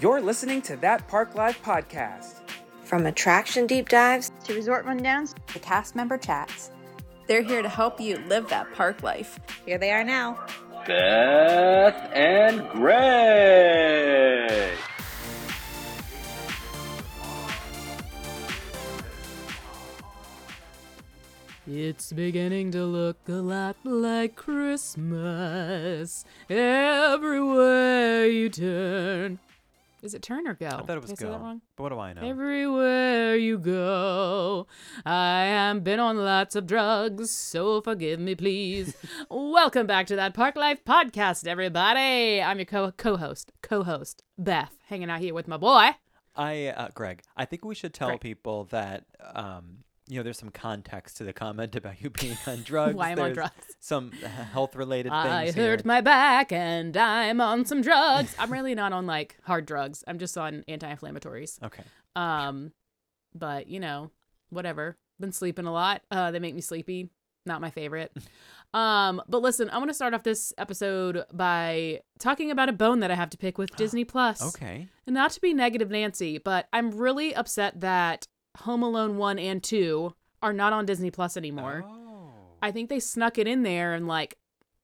You're listening to That Park Life podcast. From attraction deep dives to resort rundowns to cast member chats. They're here to help you live that park life. Here they are now. Beth and Greg. It's beginning to look a lot like Christmas everywhere you turn. Is it turn or go? I thought it was Did I say that wrong? But what do I know? Everywhere you go, I am been on lots of drugs, so forgive me, please. Welcome back to that Park Life podcast, everybody. I'm your co- co-host, co-host Beth, hanging out here with my boy. I, uh, Greg, I think we should tell Greg. people that, um, you know, there's some context to the comment about you being on drugs. Why I'm on drugs. Some health-related things. I here. hurt my back and I'm on some drugs. I'm really not on like hard drugs. I'm just on anti-inflammatories. Okay. Um, but you know, whatever. Been sleeping a lot. Uh, they make me sleepy. Not my favorite. Um, but listen, I want to start off this episode by talking about a bone that I have to pick with Disney Plus. Okay. And not to be negative Nancy, but I'm really upset that Home Alone 1 and 2 are not on Disney Plus anymore. Oh. I think they snuck it in there and like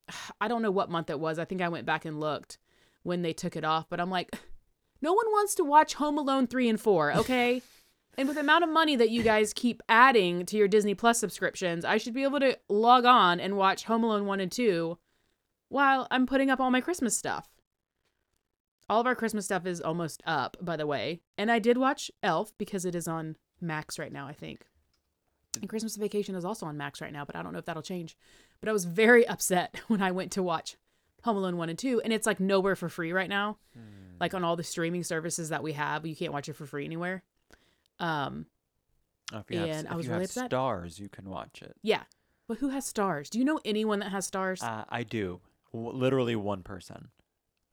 I don't know what month it was. I think I went back and looked when they took it off, but I'm like no one wants to watch Home Alone 3 and 4, okay? and with the amount of money that you guys keep adding to your Disney Plus subscriptions, I should be able to log on and watch Home Alone 1 and 2 while I'm putting up all my Christmas stuff. All of our Christmas stuff is almost up, by the way. And I did watch Elf because it is on Max right now, I think. And Christmas Vacation is also on Max right now, but I don't know if that'll change. But I was very upset when I went to watch Home Alone 1 and 2, and it's like nowhere for free right now. Like on all the streaming services that we have, you can't watch it for free anywhere. Um, Oh, if you have, And if I was you really have upset. Starz, you can watch it. yeah. But who has Starz? Do you know anyone that has Starz? Uh, I do. W- literally one person.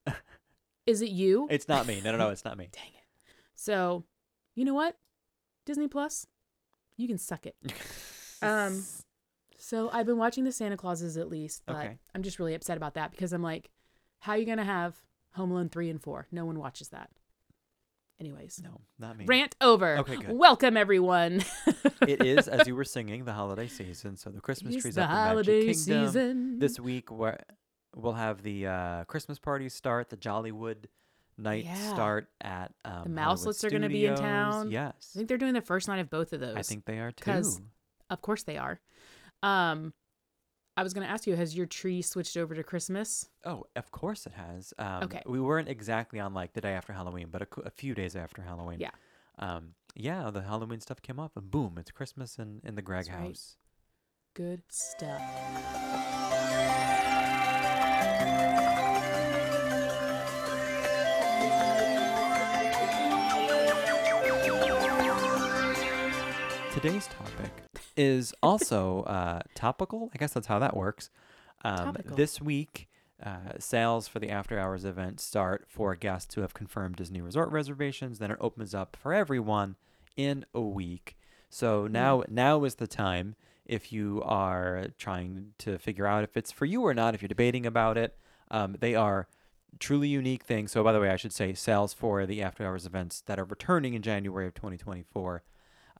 is it you? It's not me. No, no, no. It's not me. Dang it. So, you know what? Disney Plus, you can suck it. Um, So I've been watching the Santa Clauses at least, but Okay. I'm just really upset about that because I'm like, how are you gonna have Home Alone three and four? No one watches that. Anyways, no, not me. rant over. Okay, good. Welcome everyone. it is, as you were singing, the holiday season. So the Christmas trees the up in Magic holiday Kingdom. season. This week, we'll have the uh, Christmas parties start. The Jollywood night Yeah. start at um, the Mouselets are gonna be in town. Yes, I think they're doing the first night of both of those. I think they are too. of course they are. Um, I was gonna ask you, has your tree switched over to Christmas? Oh, of course it has. Um, Okay. We weren't exactly on like the day after Halloween, but a, a few days after Halloween. Yeah. Um, yeah, the Halloween stuff came up, and boom, it's Christmas in, in the Greg That's right. house. Good stuff. Today's topic is also uh, topical. I guess that's how that works. Um, Topical. this week, uh, sales for the after hours event start for guests who have confirmed Disney resort reservations. Then it opens up for everyone in a week. So now, now is the time if you are trying to figure out if it's for you or not. If you're debating about it, um, they are truly unique things. So, by the way, I should say sales for the after hours events that are returning in January of 2024.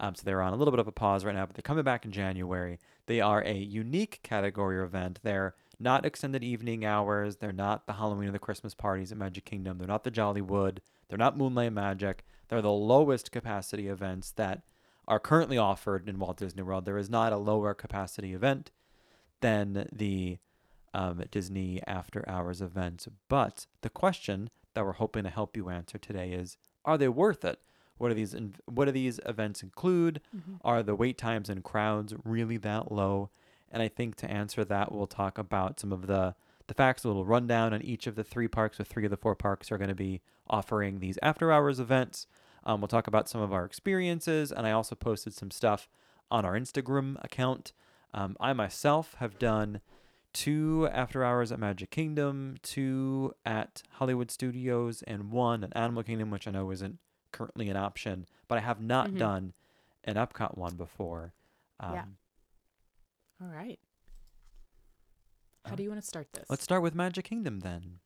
Um, so they're on a little bit of a pause right now, but they're coming back in January. They are a unique category or event. They're not extended evening hours. They're not the Halloween or the Christmas parties at Magic Kingdom. They're not the Jollywood. They're not Moonlight Magic. They're the lowest capacity events that are currently offered in Walt Disney World. There is not a lower capacity event than the um, Disney after hours events. But the question that we're hoping to help you answer today is are they worth it? What do these in- what do these events include? Are the wait times and crowds really that low? And I think to answer that, we'll talk about some of the the facts, a little rundown on each of the three parks. Or three of the four parks are going to be offering these after hours events. Um, we'll talk about some of our experiences, and I also posted some stuff on our Instagram account. Um, I myself have done two after hours at Magic Kingdom, two at Hollywood Studios, and one at Animal Kingdom, which I know isn't currently an option, but I have not Mhm. done an Epcot one before. Um, Yeah. All right. How Uh, do you want to start this? Let's start with Magic Kingdom then.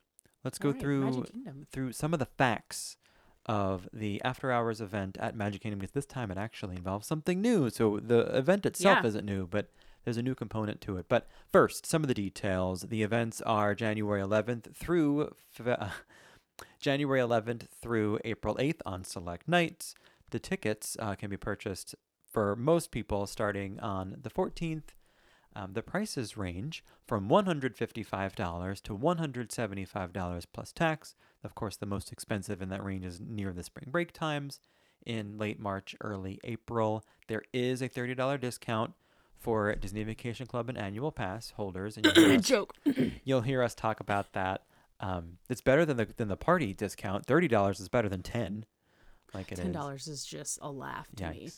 Let's go right, through through some of the facts of the after hours event at Magic Kingdom because this time it actually involves something new. So the event itself Yeah. isn't new, but there's a new component to it. But first, some of the details. The events are January 11th through Fe- January 11th through April 8th on select nights. The tickets uh, can be purchased for most people starting on the 14th. Um, the prices range from $155 to $175 plus tax. Of course, the most expensive in that range is near the spring break times in late March, early April. There is a $30 discount for Disney Vacation Club and annual pass holders. And you'll hear us, Joke. you'll hear us talk about that. Um, it's better than the than the party discount. Thirty dollars is better than ten. Like it is. Ten dollars is just a laugh to me.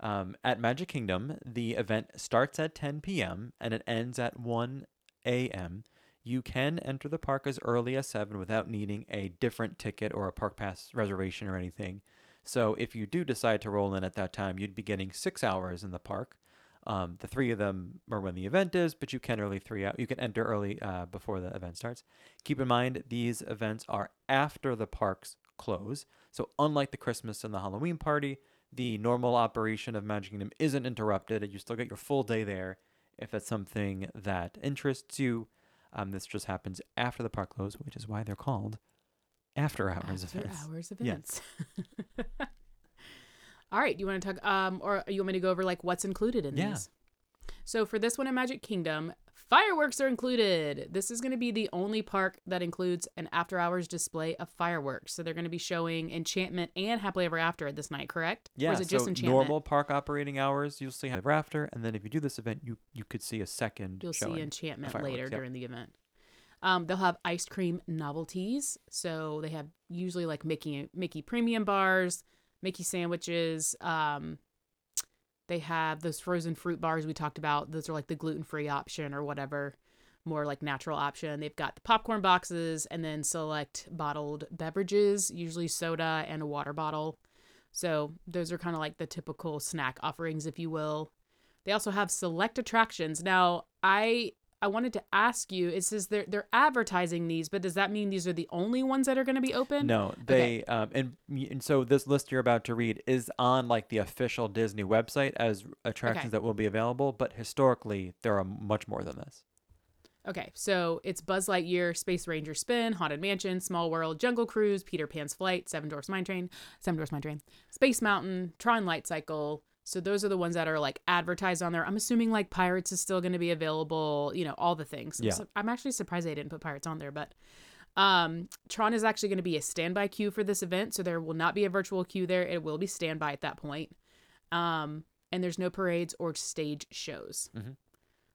Um, at Magic Kingdom, the event starts at 10 p.m. and it ends at 1 a.m. You can enter the park as early as 7 without needing a different ticket or a park pass reservation or anything. So if you do decide to roll in at that time, you'd be getting six hours in the park. Um, the three of them are when the event is, but you can early three out. You can enter early uh, before the event starts. Keep in mind these events are after the parks close. So unlike the Christmas and the Halloween party, the normal operation of Magic Kingdom isn't interrupted. You still get your full day there if that's something that interests you. Um, this just happens after the park close, which is why they're called after hours After events. hours events. All right, do you want to talk um or you want me to go over like what's included in Yeah. these? So for this one in Magic Kingdom, fireworks are included. This is going to be the only park that includes an after hours display of fireworks. So they're going to be showing Enchantment and Happily Ever After this night, correct? Yeah, Or is it just so Enchantment? normal park operating hours, you'll see Happily ever after, and then if you do this event, you you could see a second. You'll see enchantment later yep. during the event. Um, they'll have ice cream novelties. So they have usually like Mickey Mickey premium bars, Mickey sandwiches. Um, they have those frozen fruit bars we talked about. Those are like the gluten free option or whatever, more like natural option. They've got the popcorn boxes and then select bottled beverages, usually soda and a water bottle. So those are kind of like the typical snack offerings, if you will. They also have select attractions. Now, I I wanted to ask you, it says they're they're advertising these, but does that mean these are the only ones that are going to be open? No, they um and and so this list you're about to read is on like the official Disney website as attractions Okay. that will be available, but historically there are much more than this. Okay, so it's Buzz Lightyear, Space Ranger Spin, Haunted Mansion, Small World, Jungle Cruise, Peter Pan's Flight, Seven Dwarfs Mine Train, Seven Dwarfs Mine Train, Space Mountain, Tron Light Cycle. So those are the ones that are like advertised on there. I'm assuming like Pirates is still going to be available. You know, all the things. Yeah. So I'm actually surprised they didn't put Pirates on there, but um, Tron is actually going to be a standby queue for this event, so there will not be a virtual queue there. It will be standby at that point. Um, and there's no parades or stage shows. Mhm.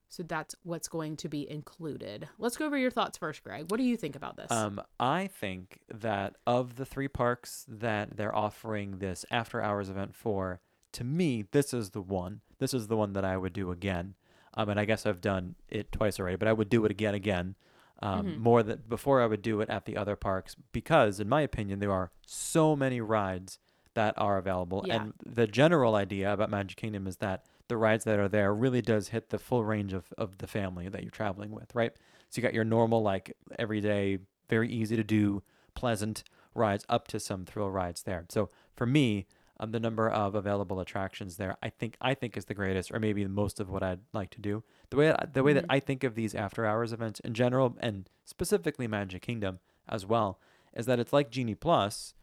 So that's what's going to be included. Let's go over your thoughts first, Greg. What do you think about this? Um, I think that of the three parks that they're offering this after hours event for, to me, this is the one. This is the one that I would do again. Um, and I guess I've done it twice already, but I would do it again, again. Um, Mhm. More than before, I would do it at the other parks because, in my opinion, there are so many rides that are available. Yeah. And the general idea about Magic Kingdom is that the rides that are there really does hit the full range of, of the family that you're traveling with, right? So you got your normal, like everyday, very easy to do, pleasant rides up to some thrill rides there. So for me, um, the number of available attractions there, I think I think is the greatest, or maybe most of what I'd like to do. The way the way that I think of these after hours events in general, and specifically Magic Kingdom as well, is that it's like Genie Plus,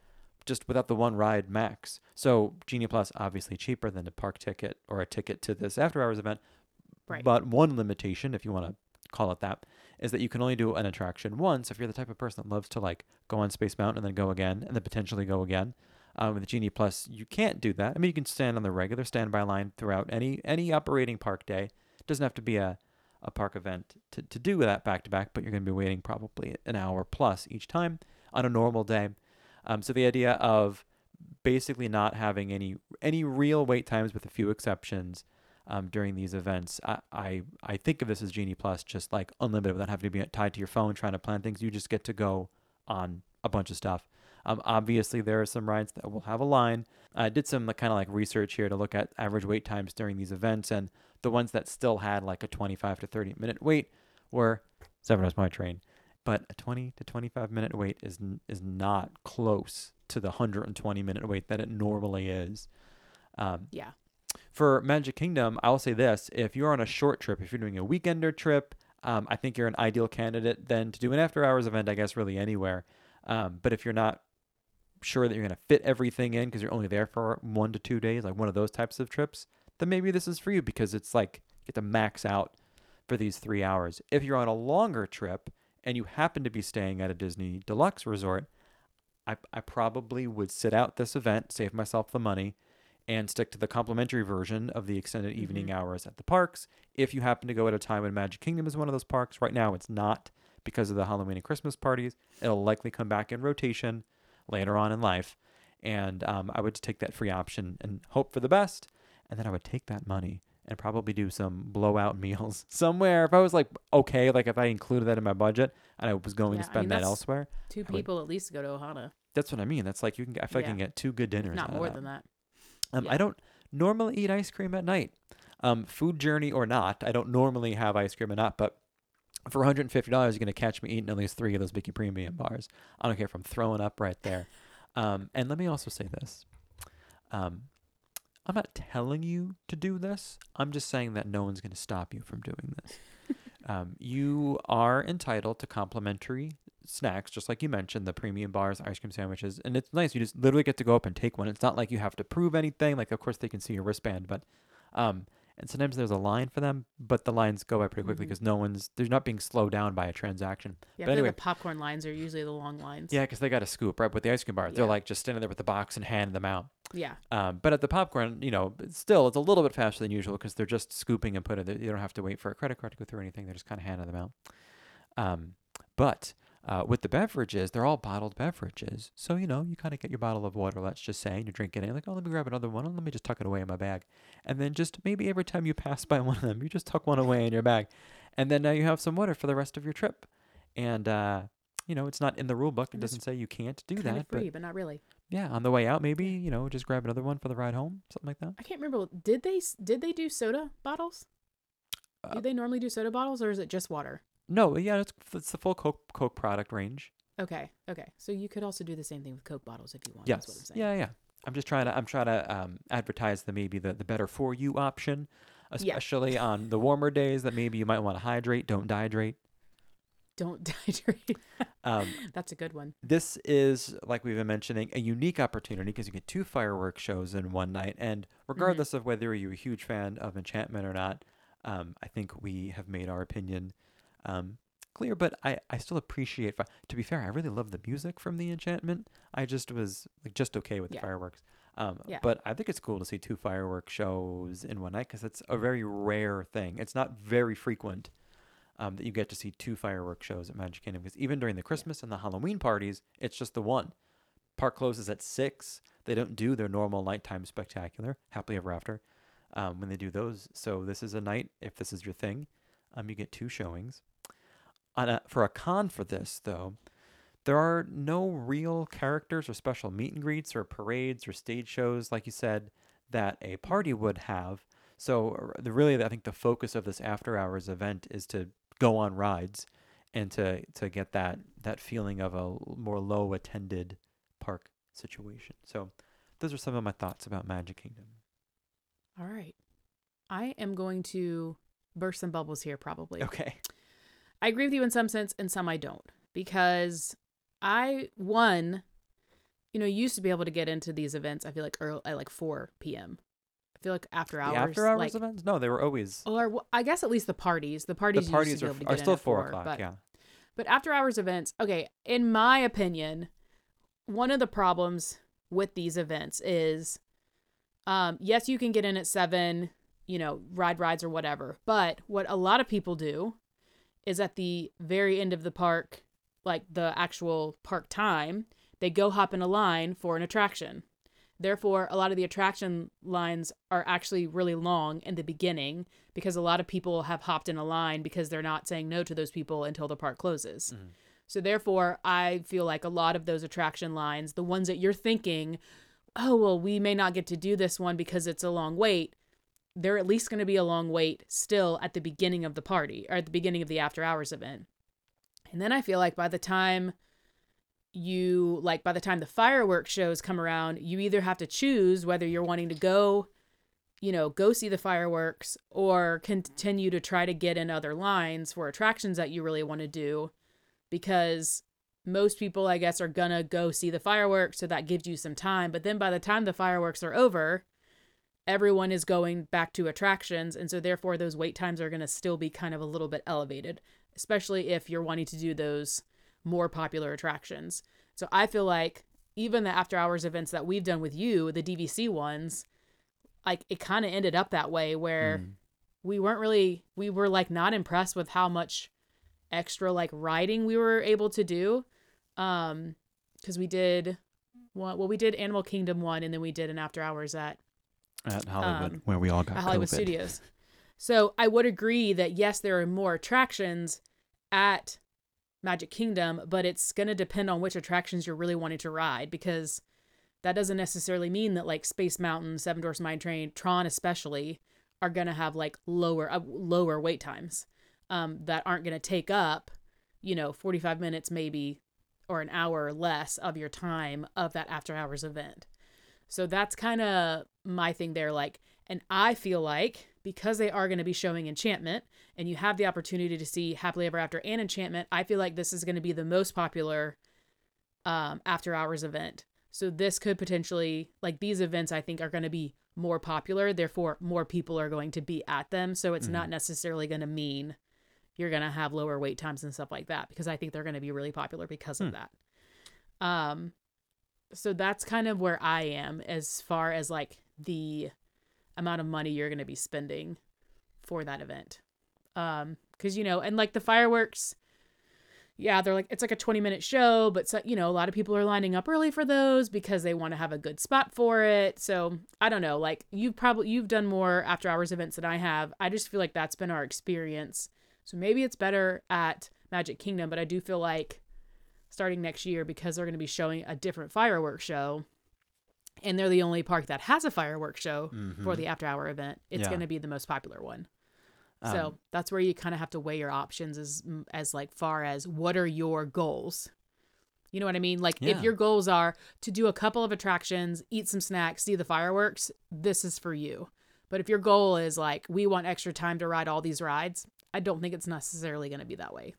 just without the one ride max. So Genie Plus obviously cheaper than a park ticket or a ticket to this after hours event. Right. But one limitation, if you want to call it that, is that you can only do an attraction once. If you're the type of person that loves to like go on Space Mountain and then go again and then potentially go again. Um, with Genie Plus, you can't do that. I mean, you can stand on the regular standby line throughout any any operating park day. It doesn't have to be a, a park event to, to do that back to back, but you're going to be waiting probably an hour plus each time on a normal day. Um, so the idea of basically not having any any real wait times, with a few exceptions, um, during these events, I, I I think of this as Genie Plus, just like unlimited without having to be tied to your phone trying to plan things. You just get to go on a bunch of stuff. Um, obviously, there are some rides that will have a line. I did some kind of like research here to look at average wait times during these events, and the ones that still had like a 25 to 30 minute wait were Seven Dwarfs Mine Train. But a 20 to 25 minute wait is is not close to the 120 minute wait that it normally is. Um, Yeah. for Magic Kingdom, I'll say this: if you're on a short trip, if you're doing a weekender trip, um, I think you're an ideal candidate then to do an after hours event. I guess really anywhere. Um, but if you're not sure that you're going to fit everything in because you're only there for one to two days, like one of those types of trips, then maybe this is for you because it's like you get to max out for these three hours. If you're on a longer trip and you happen to be staying at a Disney Deluxe resort, I, I probably would sit out this event, save myself the money, and stick to the complimentary version of the extended evening mm-hmm. hours at the parks. If you happen to go at a time when Magic Kingdom is one of those parks, right now it's not because of the Halloween and Christmas parties. It'll likely come back in rotation later on in life. And um, I would take that free option and hope for the best. And then I would take that money and probably do some blowout meals somewhere. If I was like, okay, like if I included that in my budget and I was going Yeah, to I spend mean, that elsewhere, Two I would- people at least go to Ohana. that's what I mean. That's like you can. I feel like I can get two good dinners. Not more that. than that. Um, Yeah. I don't normally eat ice cream at night. Um, food journey or not, I don't normally have ice cream or not, but for $150, you're going to catch me eating at least three of those Mickey Premium bars. I don't care if I'm throwing up right there. Um, and let me also say this. Um, I'm not telling you to do this. I'm just saying that no one's going to stop you from doing this. um, you are entitled to complimentary snacks, just like you mentioned, the premium bars, ice cream sandwiches, and it's nice. You just literally get to go up and take one. It's not like you have to prove anything. Like, of course, they can see your wristband, but um, and sometimes there's a line for them, but the lines go by pretty quickly because no one's they're not being slowed down by a transaction. Yeah, but anyway, the popcorn lines are usually the long lines. yeah, because they got a scoop right with the ice cream bars. They're like just standing there with the box and handing them out. Yeah. Um, but at the popcorn, you know, still it's a little bit faster than usual because they're just scooping and putting it. You don't have to wait for a credit card to go through anything. They're just kind of handing them out. Um, but uh, with the beverages, they're all bottled beverages. So you know, you kind of get your bottle of water. Let's just say, and you're drinking it. Like, oh, let me grab another one. Oh, let me just tuck it away in my bag, and then just maybe every time you pass by one of them, you just tuck one away in your bag, and then now you have some water for the rest of your trip. And uh, you know, it's not in the rule book. It doesn't say you can't do Kind that. of free, But but not really. yeah, on the way out, maybe you know, just grab another one for the ride home, something like that. I can't remember. Did they did they do soda bottles? Uh, do they normally do soda bottles, or is it just water? No, yeah, it's it's the full Coke Coke product range. Okay. Okay. So you could also do the same thing with Coke bottles if you want. That's what I'm saying. yeah, yeah. I'm just trying to I'm trying to um, advertise the maybe the, the better for you option, especially on the warmer days that maybe you might want to hydrate. Don't dehydrate. Don't dehydrate. Um, That's a good one. this is like we've been mentioning a unique opportunity because you get two fireworks shows in one night, and regardless of whether you're a huge fan of Enchantment or not, um, I think we have made our opinion um, clear. But I, I still appreciate. Fi- to be fair, I really love the music from the Enchantment. I just was like just okay with the fireworks. Um, Yeah. But I think it's cool to see two fireworks shows in one night because it's a very rare thing. It's not very frequent um, that you get to see two fireworks shows at Magic Kingdom because even during the Christmas and the Halloween parties, it's just the one. Park closes at six. They don't do their normal nighttime spectacular, happily ever after, um, when they do those. So this is a night. If this is your thing, um, you get two showings. On a, for a con for this though, there are no real characters or special meet and greets or parades or stage shows like you said that a party would have. So the really, I think the focus of this after hours event is to go on rides and to to get that that feeling of a more low attended park situation. So those are some of my thoughts about Magic Kingdom. All right. I am going to burst some bubbles here, probably. Okay. I agree with you in some sense, and some I don't, because I one, you know, used to be able to get into these events. I feel like early, at like four p.m. I feel like after hours, the after hours like, events? No, they were always or well, I guess at least the parties. The parties, the parties used to are, be able to are still at four o'clock. But, yeah. but after hours events, okay, in my opinion, one of the problems with these events is um yes, you can get in at 7, you know, ride rides or whatever. But what a lot of people do is at the very end of the park, like the actual park time, they go hop in a line for an attraction. Therefore, a lot of the attraction lines are actually really long in the beginning because a lot of people have hopped in a line because they're not saying no to those people until the park closes. Mm-hmm. So, therefore, I feel like a lot of those attraction lines, the ones that you're thinking, oh, well, we may not get to do this one because it's a long wait, they're at least going to be a long wait still at the beginning of the party or at the beginning of the after hours event. And then I feel like by the time you like by the time the fireworks shows come around, you either have to choose whether you're wanting to go, you know, go see the fireworks or continue to try to get in other lines for attractions that you really want to do because most people I guess are gonna go see the fireworks so that gives you some time, but then by the time the fireworks are over, everyone is going back to attractions and so therefore those wait times are going to still be kind of a little bit elevated especially if you're wanting to do those more popular attractions so i feel like even the after hours events that we've done with you the dvc ones like it kind of ended up that way where Mm. we weren't really we were like not impressed with how much extra like riding we were able to do um because we did one well we did animal kingdom one and then we did an after hours at At Hollywood, Um, where we all got Hollywood COVID. Studios. So I would agree that yes, there are more attractions at Magic Kingdom, but it's going to depend on which attractions you're really wanting to ride because that doesn't necessarily mean that like Space Mountain, Seven Dwarfs Mine Train, Tron especially are going to have like lower uh, lower wait times um, that aren't going to take up, you know, 45 minutes maybe or an hour or less of your time of that after hours event. So that's kind of my thing there. Like, and I feel like because they are going to be showing Enchantment and you have the opportunity to see Happily Ever After and Enchantment, I feel like this is going to be the most popular um, after hours event. So this could potentially, like, these events I think are going to be more popular. Therefore, more people are going to be at them. So it's not necessarily going to mean you're going to have lower wait times and stuff like that because I think they're going to be really popular because of that. Um, so that's kind of where I am as far as like the amount of money you're going to be spending for that event. Um, cause you know, and like the fireworks, yeah, they're like, it's like a 20 minute show, but so, you know, a lot of people are lining up early for those because they want to have a good spot for it. So I don't know, like you've probably, you've done more after hours events than I have. I just feel like that's been our experience. So maybe it's better at Magic Kingdom, but I do feel like starting next year because they're going to be showing a different fireworks show and they're the only park that has a fireworks show for the after hour event it's Mm-hmm. Yeah. going to be the most popular one so Um, that's where you kind of have to weigh your options as as like far as what are your goals you know what i mean like Yeah. if your goals are to do a couple of attractions eat some snacks see the fireworks this is for you but if your goal is like we want extra time to ride all these rides i don't think it's necessarily going to be that way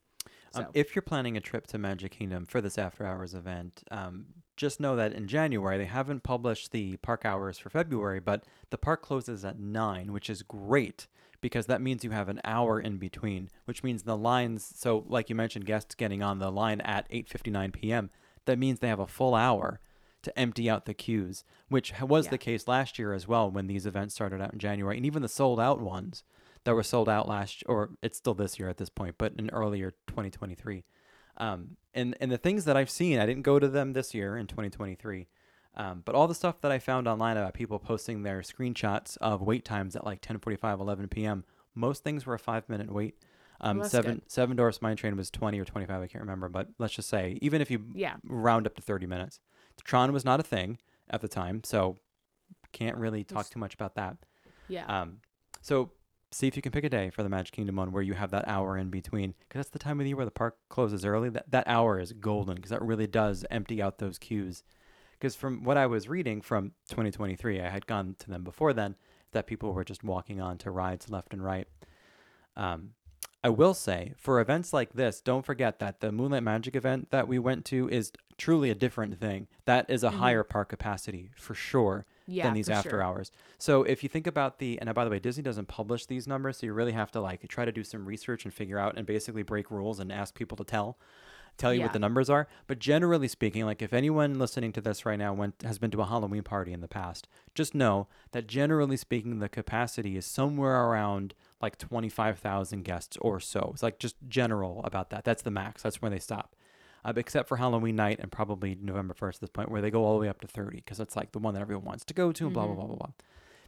so Um, if you're planning a trip to Magic Kingdom for this after hours event, um, just know that in January they haven't published the park hours for February, but the park closes at 9, which is great because that means you have an hour in between, which means the lines, so like you mentioned, guests getting on the line at 8.59 p.m., that means they have a full hour to empty out the queues, which was Yeah. the case last year as well when these events started out in January. And even the sold out ones that were sold out last, or it's still this year at this point, but in earlier 2023. Um, and, and the things that I've seen, I didn't go to them this year in 2023. Um, but all the stuff that I found online about people posting their screenshots of wait times at like 10:45, 11 p.m. Most things were a five minute wait. Um, seven good. seven dwarfs mine train was 20 or 25, I can't remember. But let's just say even if you Yeah. round up to 30 minutes, Tron was not a thing at the time, so can't really talk There's- too much about that. yeah Um, so see if you can pick a day for the Magic Kingdom one where you have that hour in between, because that's the time of the year where the park closes early. That that hour is golden because that really does empty out those queues. Because from what I was reading from 2023, I had gone to them before then, that people were just walking on to rides left and right. Um, I will say, for events like this, don't forget that the Moonlight Magic event that we went to is truly a different thing. That is a higher park capacity for sure Yeah, than these after sure. hours. So if you think about the, and uh, by the way, Disney doesn't publish these numbers, so you really have to like try to do some research and figure out and basically break rules and ask people to tell tell you Yeah. what the numbers are. But generally speaking, like if anyone listening to this right now went has been to a Halloween party in the past, just know that generally speaking, the capacity is somewhere around like twenty five thousand guests or so. It's like just general about that. That's the max. That's where they stop. Uh, except for Halloween night and probably November 1st at this point, where they go all the way up to 30 because it's like the one that everyone wants to go to, and blah, blah, blah, blah, blah.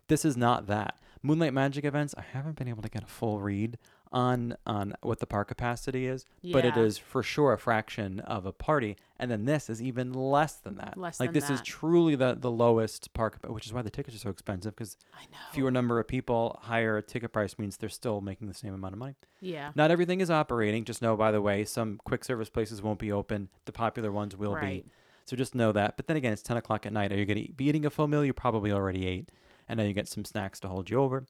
This is not that. Moonlight Magic events, I haven't been able to get a full read on on what the park capacity is, but it Yeah. is for sure a fraction of a party. And then this is even less than that. Less like than this is that. truly the the lowest park, which is why the tickets are so expensive because I know. fewer number of people, higher ticket price means they're still making the same amount of money. Yeah. Not everything is operating. Just know, by the way, some quick service places won't be open. The popular ones will Right. be. So just know that. But then again, it's 10 o'clock at night. Are you going to be eating a full meal? You probably already ate. And then you get some snacks to hold you over.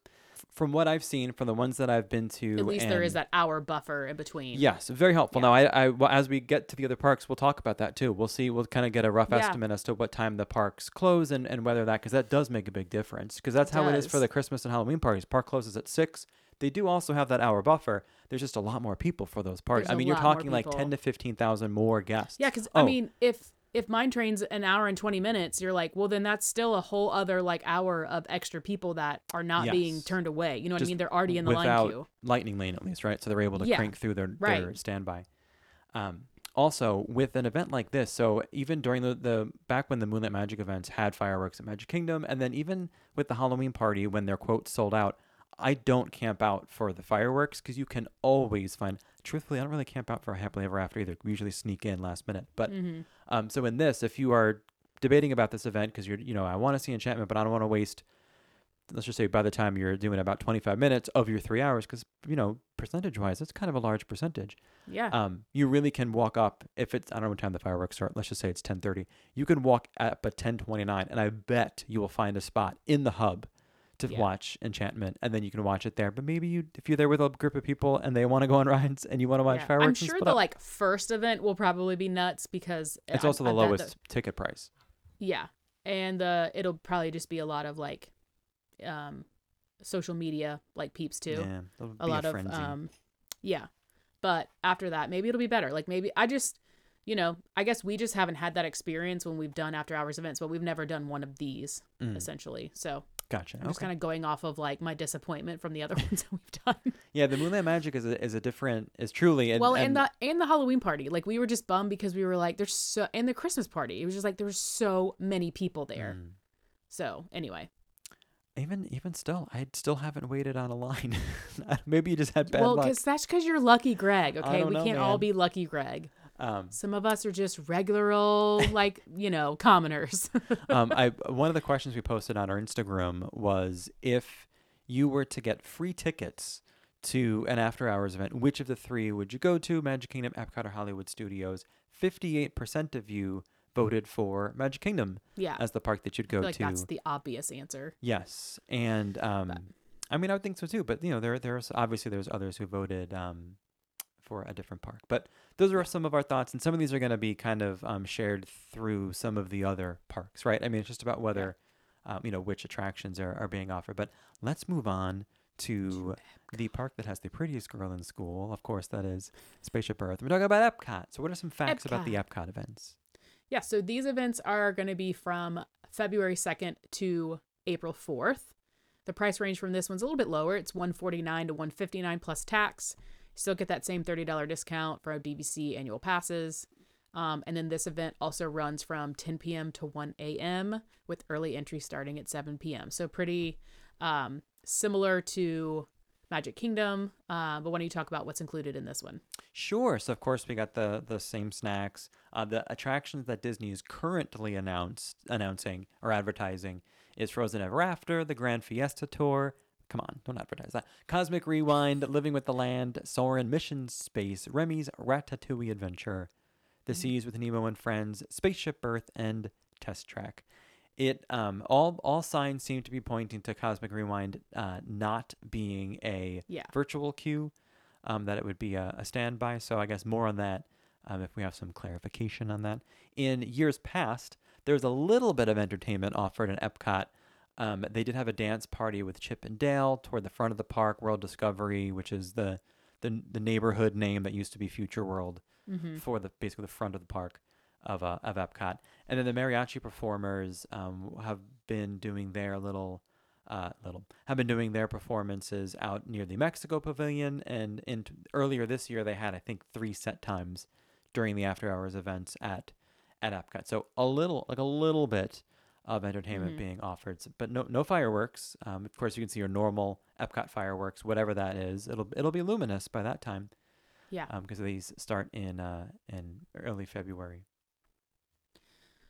From what I've seen, from the ones that I've been to, At least there is that hour buffer in between. Yes, very helpful. Now, I, I, well, as we get to the other parks, we'll talk about that too. We'll see. We'll kind of get a rough Yeah. estimate as to what time the parks close and, and whether that because that does make a big difference. Because that's It how it is for the Christmas and Halloween parties. Park closes at six. They do also have that hour buffer. There's just a lot more people for those parties. There's I mean, you're talking like ten to fifteen thousand more guests. Yeah, because Oh, I mean, if if mine trains an hour and twenty minutes, you're like, well, then that's still a whole other like hour of extra people that are not being turned away. You know what I mean? They're already in the line queue. lightning lane at least, right? So they're able to Yeah, crank through their, their standby. Um, also, with an event like this, so even during the, the back when the Moonlight Magic events had fireworks at Magic Kingdom, and then even with the Halloween party when their quote sold out, I don't camp out for the fireworks because you can always find. Truthfully, I don't really camp out for a happily ever after either. We usually sneak in last minute. But Mm-hmm. um, so in this, if you are debating about this event because you're, you know, I want to see enchantment, but I don't want to waste. Let's just say by the time you're doing about 25 minutes of your three hours, because you know, percentage wise, that's kind of a large percentage. Yeah. Um, you really can walk up if it's I don't know what time the fireworks start. Let's just say it's 10:30. You can walk up at 10:29, and I bet you will find a spot in the hub to Yeah. watch Enchantment, and then you can watch it there. But maybe you, if you're there with a group of people and they want to go on rides and you want to watch Yeah. fireworks, I'm sure the up, like first event will probably be nuts because it's I- also the I lowest ticket price. yeah, and uh, it'll probably just be a lot of like, um, social media like peeps too. Yeah, a lot of um yeah but after that maybe it'll be better like maybe i just you know i guess we just haven't had that experience when we've done after hours events but we've never done one of these Mm. essentially so Gotcha. i'm just kind of going off of like my disappointment from the other ones that we've done Yeah, the Moonlight Magic is a, is a different is truly and, well and and the and the halloween party like we were just bummed because we were like there's so and the christmas party it was just like there were so many people there Mm. so anyway even even still, I still haven't waited on a line. Maybe you just had bad well luck. because that's because you're lucky greg okay we know, can't all be lucky greg Um, Some of us are just regular old, like, you know, commoners. um, I one of the questions we posted on our Instagram was if you were to get free tickets to an after hours event, which of the three would you go to? Magic Kingdom, Epcot, or Hollywood Studios? Fifty-eight percent of you voted for Magic Kingdom yeah. as the park that you'd go like to. that's the obvious answer. Yes, and um, I mean, I would think so too. But you know, there there's obviously there's others who voted um, for a different park. But those are some of our thoughts, and some of these are going to be kind of um, shared through some of the other parks, right? I mean, it's just about whether um, you know which attractions are, are being offered. But let's move on to the park that has the prettiest girl in school. Of course, that is Spaceship Earth. We're talking about Epcot. So, what are some facts about the Epcot events? Yeah. So these events are going to be from February 2nd to April 4th. The price range from this one's a little bit lower. It's 149 to 159 plus tax. Still get that same $30 discount for our DVC annual passes. Um, and then this event also runs from 10 p.m. to 1 a.m. with early entry starting at 7 p.m. So pretty um, similar to Magic Kingdom. Uh, but why don't you talk about what's included in this one? Sure. So of course we got the the same snacks. Uh, the attractions that Disney is currently announced announcing or advertising is Frozen Ever After, the Grand Fiesta Tour. Come on, don't advertise that. Cosmic Rewind, Living with the Land, Soarin' Mission Space, Remy's Ratatouille Adventure, The Seas with Nemo and Friends, Spaceship Earth, and Test Track. It um all all signs seem to be pointing to Cosmic Rewind uh, not being a Yeah. virtual queue, um, that it would be a, a standby. So I guess more on that um, if we have some clarification on that. In years past, there was a little bit of entertainment offered in Epcot. Um, they did have a dance party with Chip and Dale toward the front of the park, World Discovery, which is the the, the neighborhood name that used to be Future World Mm-hmm. for the basically the front of the park of uh, of Epcot. And then the mariachi performers um, have been doing their little uh, little have been doing their performances out near the Mexico Pavilion. And in earlier this year, they had I think three set times during the after hours events at at Epcot. So a little like a little bit of entertainment Mhm. being offered, but no no fireworks. Um, of course, you can see your normal Epcot fireworks, whatever that is. It'll it'll be luminous by that time Yeah. because these start in uh, in early February.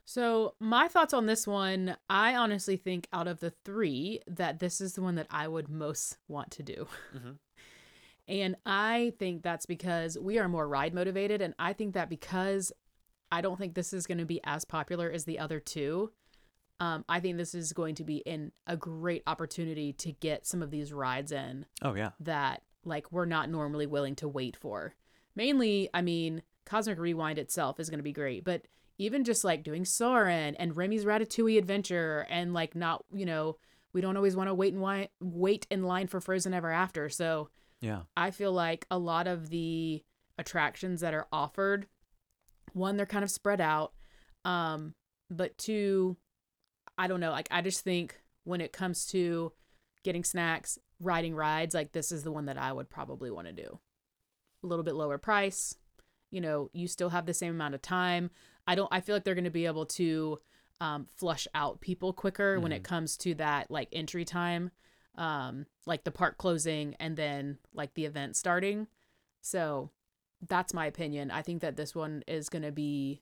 So, my thoughts on this one, I honestly think out of the three, that this is the one that I would most want to do. Mhm. And I think that's because we are more ride motivated. And I think that because I don't think this is going to be as popular as the other two, um, I think this is going to be in a great opportunity to get some of these rides in Oh yeah, that like we're not normally willing to wait for. Mainly, I mean, Cosmic Rewind itself is going to be great, but even just like doing Soarin' and Remy's Ratatouille Adventure and like not, you know, we don't always want to wait and wi- wait in line for Frozen Ever After. So yeah, I feel like a lot of the attractions that are offered, one, they're kind of spread out. Um, but two, I don't know. Like, I just think when it comes to getting snacks, riding rides, like, this is the one that I would probably want to do. A little bit lower price. You know, you still have the same amount of time. I don't, I feel like they're going to be able to um, flush out people quicker when it comes to that, like, entry time um like the park closing and then like the event starting so that's my opinion i think that this one is going to be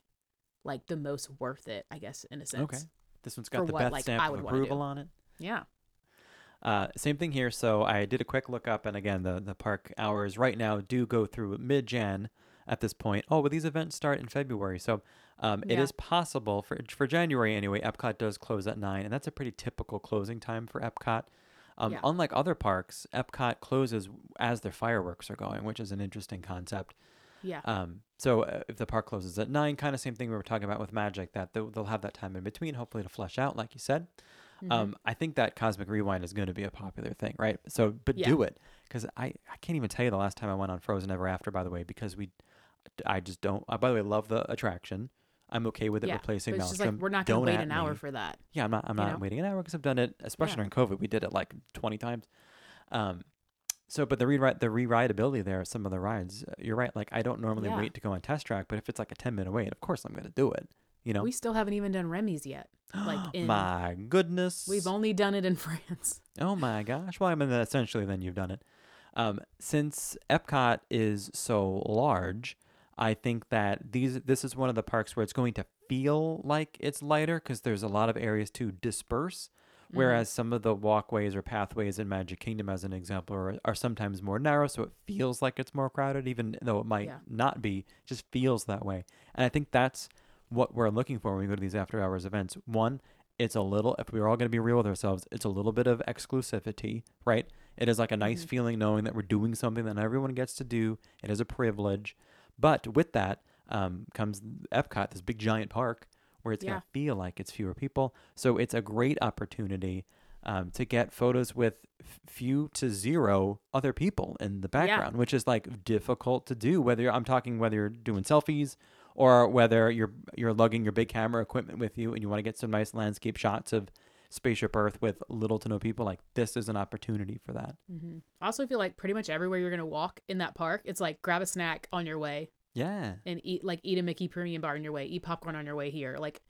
like the most worth it i guess in a sense okay. This one's got the what, Beth like, stamp of approval on it. yeah Uh, same thing here. So I did a quick look up, and again, the the park hours right now do go through mid Jan at this point. Oh, but these events start in February, so um, it Yeah. is possible for for January anyway. Epcot does close at nine, and that's a pretty typical closing time for Epcot. Um, Yeah. Unlike other parks, Epcot closes as their fireworks are going, which is an interesting concept. Yeah Um, so uh, if the park closes at nine, kind of same thing we were talking about with Magic, that they'll, they'll have that time in between, hopefully to flush out, like you said. Mm-hmm. Um, I think that Cosmic Rewind is going to be a popular thing, right? So, but Yeah. do it because I, I can't even tell you the last time I went on Frozen Ever After. By the way, because we, I just don't. Uh, by the way, love the attraction. I'm okay with it yeah replacing it's just like we're not going to wait an hour me. for that Yeah, I'm not. I'm not know? waiting an hour because I've done it, especially Yeah. during COVID. We did it like 20 times. Um, so, but the rewrite, the rewritability there, some of the rides, uh, you're right. Like I don't normally Yeah. wait to go on test track, but if it's like a 10 minute wait, of course I'm going to do it. You know, we still haven't even done remy's yet like in my goodness, we've only done it in france Oh my gosh. Well, I mean, essentially, then you've done it. Um, since Epcot is so large, I think that these this is one of the parks where it's going to feel like it's lighter because there's a lot of areas to disperse. Whereas some of the walkways or pathways in Magic Kingdom, as an example, are, are sometimes more narrow, so it feels like it's more crowded, even though it might Yeah. not be. It just feels that way. And I think that's what we're looking for when we go to these after hours events. One, it's a little, if we're all going to be real with ourselves, it's a little bit of exclusivity, right? It is like a nice feeling knowing that we're doing something that not everyone gets to do. It is a privilege. But with that um, comes Epcot, this big giant park where it's going to feel like it's fewer people. So it's a great opportunity um, to get photos with few to zero other people in the background, which is like difficult to do. Whether you're, I'm talking whether you're doing selfies or whether you're you're lugging your big camera equipment with you and you want to get some nice landscape shots of spaceship Earth with little to no people. Like this is an opportunity for that. hmm i also feel like pretty much everywhere you're going to walk in that park it's like grab a snack on your way Yeah. and eat like eat a Mickey premium bar on your way, eat popcorn on your way here. Like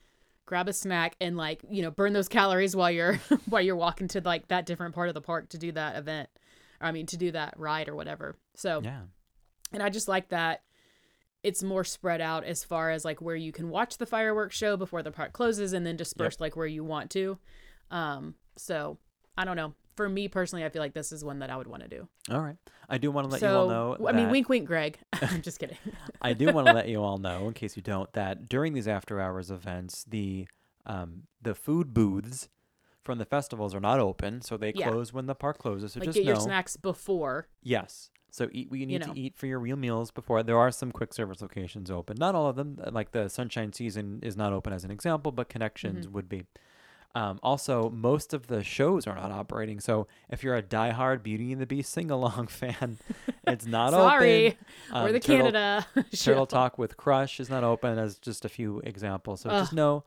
grab a snack and like, you know, burn those calories while you're while you're walking to like that different part of the park to do that event. I mean, to do that ride or whatever. So, Yeah. and I just like that it's more spread out as far as like where you can watch the fireworks show before the park closes and then disperse like where you want to. Um, so I don't know. For me personally, I feel like this is one that I would want to do. All right. I do want to let so, you all know. I mean, wink, wink, Greg. I'm just kidding. I do want to let you all know, in case you don't, that during these after hours events, the um, the food booths from the festivals are not open, so they Yeah. close when the park closes. So like just get your snacks before. yes. So eat, we need know. to eat for your real meals before. There are some quick service locations open. Not all of them. Like the Sunshine Season is not open as an example, but Connections Mm-hmm. would be. Um, also, most of the shows are not operating. So if you're a diehard Beauty and the Beast sing along fan, it's not Sorry, open. we're Um, the Turtle- Canada show. Turtle Talk with Crush is not open as just a few examples. So just Ugh. know,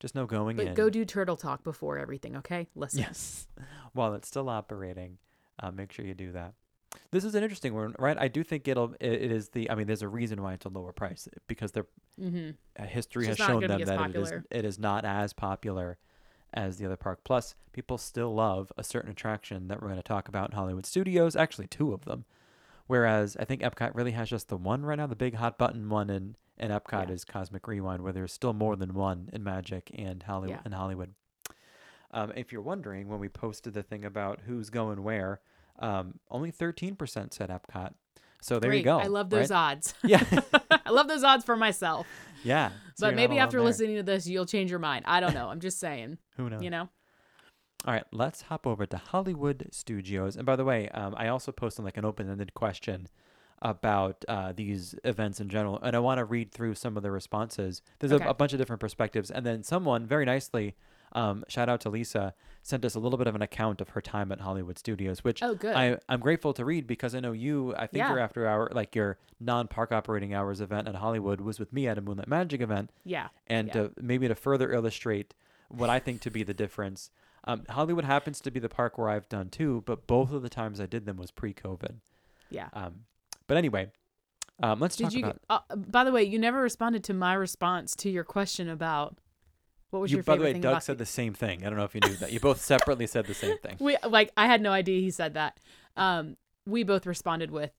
just know going But in. go do Turtle Talk before everything, okay? Listen. yes, while it's still operating, uh, make sure you do that. This is an interesting one, right? I do think it'll. It, is the. I mean, there's a reason why it's a lower price because their Mm-hmm. uh, history has shown them that it is. It is not as popular as the other park. Plus, people still love a certain attraction that we're going to talk about in Hollywood Studios. Actually, two of them. Whereas I think Epcot really has just the one right now. The big hot button one in, in Epcot Yeah. is Cosmic Rewind, where there's still more than one in Magic and Hollywood. Yeah. In Hollywood. Um, if you're wondering, when we posted the thing about who's going where, um, only 13% said Epcot. So there Great. you go. I love those right? odds. Yeah. I love those odds for myself. Yeah. So but maybe after there. listening to this, you'll change your mind. I don't know. I'm just saying. Who knows? You know? All right, let's hop over to Hollywood Studios. And by the way, um, I also posted like an open-ended question about uh, these events in general, and I want to read through some of the responses. There's Okay. a, a bunch of different perspectives, and then someone very nicely, um, shout out to Lisa, sent us a little bit of an account of her time at Hollywood Studios, which Oh, good. I, I'm grateful to read because I know you. I think Yeah. your after hour, like your non-park operating hours event at Hollywood, was with me at a Moonlight Magic event. Yeah. And Yeah. to, maybe to further illustrate what I think to be the difference, um, Hollywood happens to be the park where I've done too, but both of the times I did them was pre-COVID. Yeah. Um, but anyway, um, let's Did talk you? about. Uh, by the way, you never responded to my response to your question about what was You, your by the way, thing Doug said the same thing. I don't know if you knew that. You both separately said the same thing. We like I had no idea he said that. Um, we both responded with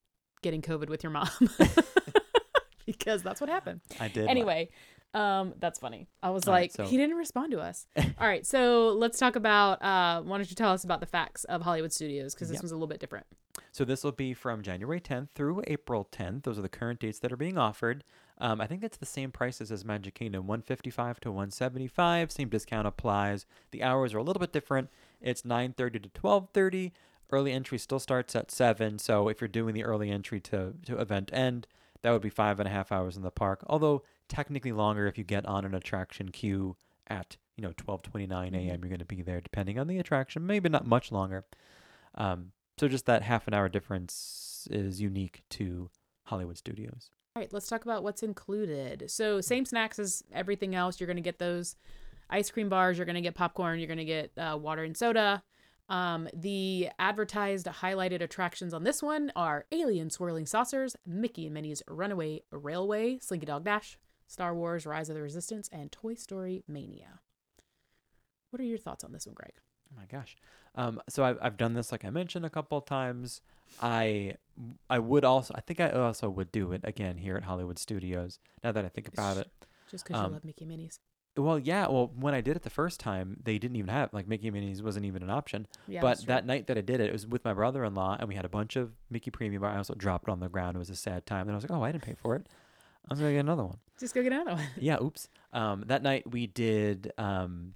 getting COVID with your mom because that's what happened. I did. Anyway, um, that's funny. I was All right, like, so- he didn't respond to us. All right, so let's talk about. Uh, why don't you tell us about the facts of Hollywood Studios because this Yep. one's a little bit different. So this will be from January 10th through April 10th. Those are the current dates that are being offered. Um, I think it's the same prices as Magic Kingdom, 155 to 175. Same discount applies. The hours are a little bit different. It's 9:30 to 12:30. Early entry still starts at seven. So if you're doing the early entry to to event end, that would be five and a half hours in the park. Although technically longer if you get on an attraction queue at you know 12:29 a.m. You're going to be there depending on the attraction. Maybe not much longer. Um, so just that half an hour difference is unique to Hollywood Studios. All right, let's talk about what's included. So, same snacks as everything else. You're going to get those ice cream bars, you're going to get popcorn, you're going to get uh, water and soda. Um, the advertised highlighted attractions on this one are Alien Swirling Saucers, Mickey and Minnie's Runaway Railway, Slinky Dog Dash, Star Wars Rise of the Resistance, and Toy Story Mania. What are your thoughts on this one, Greg? Oh my gosh. Um, so I've, I've done this like I mentioned a couple times. I I would also I think I also would do it again here at Hollywood Studios. Now that I think about it. Just because Um, you love Mickey and Minnie's. Well, yeah. Well, when I did it the first time, they didn't even have like Mickey and Minnie's wasn't even an option. Yeah, but that night that I did it, it was with my brother-in-law, and we had a bunch of Mickey Premium. Bar. I also dropped it on the ground. It was a sad time. And I was like, oh, I didn't pay for it. I'm gonna get another one. Just go get another one. yeah, oops. Um, that night we did um,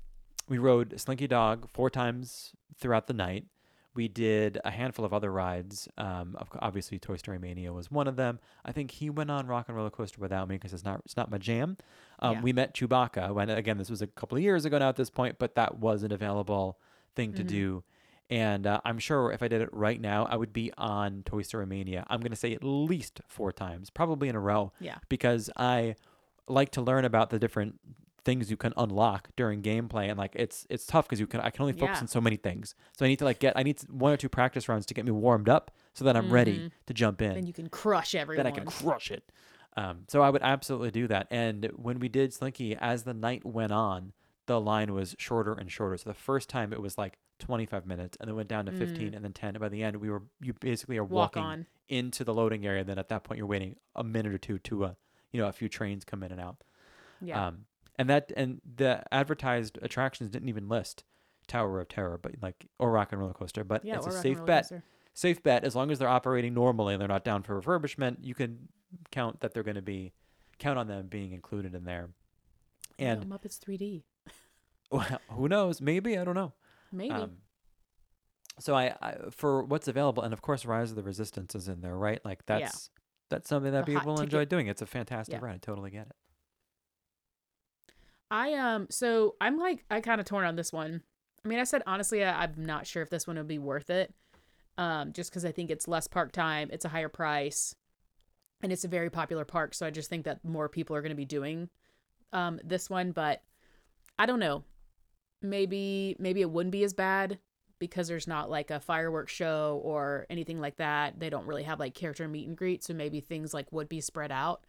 we rode Slinky Dog four times throughout the night. We did a handful of other rides. Um, obviously, Toy Story Mania was one of them. I think he went on Rock and Roller Coaster without me because it's not it's not my jam. Um, Yeah. We met Chewbacca when again this was a couple of years ago now at this point, but that was an available thing to Mhm. do. And uh, I'm sure if I did it right now, I would be on Toy Story Mania. I'm going to say at least four times, probably in a row Yeah. because I like to learn about the different things you can unlock during gameplay and like it's it's tough because you can I can only focus Yeah. on so many things so I need to like get I need one or two practice runs to get me warmed up so that I'm ready Mhm. to jump in and you can crush everyone. then I can crush it um, so I would absolutely do that and when we did Slinky as the night went on the line was shorter and shorter so the first time it was like 25 minutes and then went down to 15 and then 10 and by the end we were you basically are Mm. Walk walking on. into the loading area then at that point you're waiting a minute or two to uh you know a few trains come in and out Yeah. um, and that and the advertised attractions didn't even list Tower of Terror, but like or Rock and Roller Coaster. But yeah. it's a safe bet. Coaster. Safe bet. As long as they're operating normally and they're not down for refurbishment, you can count that they're going to be count on them being included in there. And Well, Muppets 3D. well, who knows? Maybe I don't know. Maybe. Um, so I, I for what's available, and of course, Rise of the Resistance is in there, right? Like Yeah. that's that's something that The people enjoy ticket. doing. It's a fantastic Yeah. ride. I totally get it. I um so I'm like I kind of torn on this one. I mean, I said honestly, I, I'm not sure if this one would be worth it. Um, just because I think it's less park time, it's a higher price, and it's a very popular park. So I just think that more people are going to be doing um this one. But I don't know. Maybe maybe it wouldn't be as bad because there's not like a fireworks show or anything like that. They don't really have like character meet and greet, so maybe things like would be spread out.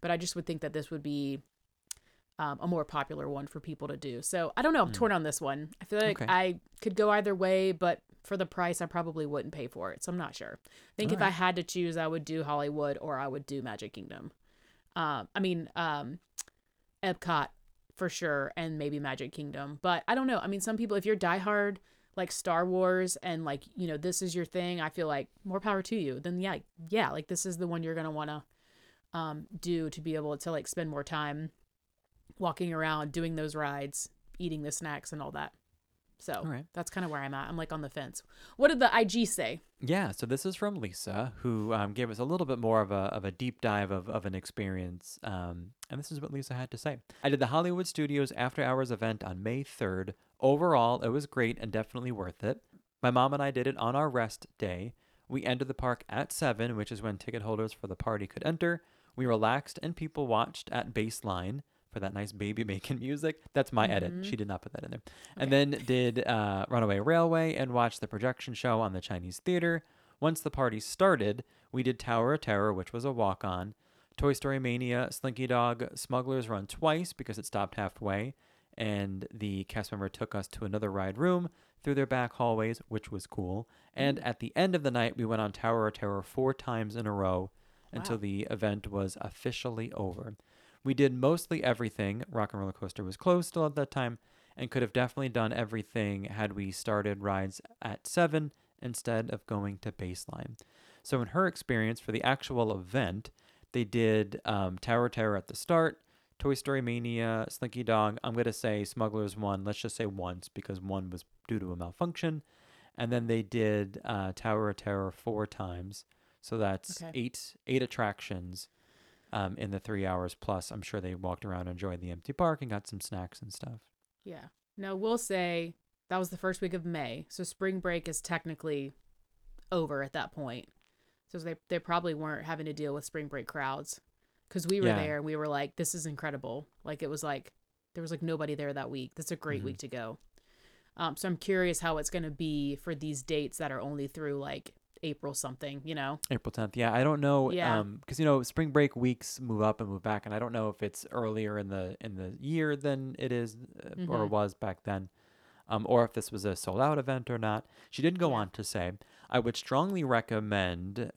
But I just would think that this would be um, a more popular one for people to do. So I don't know. I'm torn on this one. I feel like. Okay. I could go either way, but for the price, I probably wouldn't pay for it. So I'm not sure. I think if I had to choose, I would do Hollywood or I would do Magic Kingdom. Um, I mean, um, Epcot for sure, and maybe Magic Kingdom. But I don't know. I mean, some people, if you're diehard like Star Wars and like you know this is your thing, I feel like more power to you. Then yeah, yeah, like this is the one you're gonna want to um do to be able to like spend more time walking around, doing those rides, eating the snacks and all that. So Alright. that's kind of where I'm at. I'm like on the fence. What did the IG say? Yeah, so this is from Lisa, who um, gave us a little bit more of a, of a deep dive of, of an experience. Um, and this is what Lisa had to say. I did the Hollywood Studios After Hours event on May 3rd. Overall, it was great and definitely worth it. My mom and I did it on our rest day. We entered the park at 7, which is when ticket holders for the party could enter. We relaxed and people watched at baseline for that nice baby making music. That's my edit. She did not put that in there. And then did uh, Runaway Railway and watched the projection show on the Chinese theater. Once the party started, we did Tower of Terror, which was a walk on. Toy Story Mania, Slinky Dog, Smuggler's Run twice because it stopped halfway. And the cast member took us to another ride room through their back hallways, which was cool. And at the end of the night, we went on Tower of Terror four times in a row until Wow. the event was officially over. We did mostly everything. Rock and Roller Coaster was closed still at that time and could have definitely done everything had we started rides at 7 instead of going to baseline. So, in her experience for the actual event, they did um, Tower Terror at the start, Toy Story Mania, Slinky Dog. I'm going to say Smugglers one. Let's just say once because one was due to a malfunction. And then they did uh, Tower of Terror four times. So that's Okay. eight eight attractions um, in the three hours plus. I'm sure they walked around enjoyed the empty park and got some snacks and stuff. Yeah. No, we'll say that was the first week of May. So spring break is technically over at that point. So they they probably weren't having to deal with spring break crowds cuz we were Yeah. there and we were like this is incredible. Like it was like there was like nobody there that week. That's a great Mhm. week to go. Um so I'm curious how it's going to be for these dates that are only through like April something, you know. April 10th. Yeah, I don't know Yeah. um cuz you know spring break weeks move up and move back and I don't know if it's earlier in the in the year than it is uh, or Mhm. was back then. Um, or if this was a sold out event or not. She didn't go Yeah. on to say, I would strongly recommend